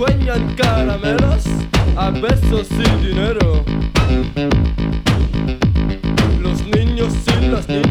sueñan caramelos a besos y dinero. Los niños y las niñas.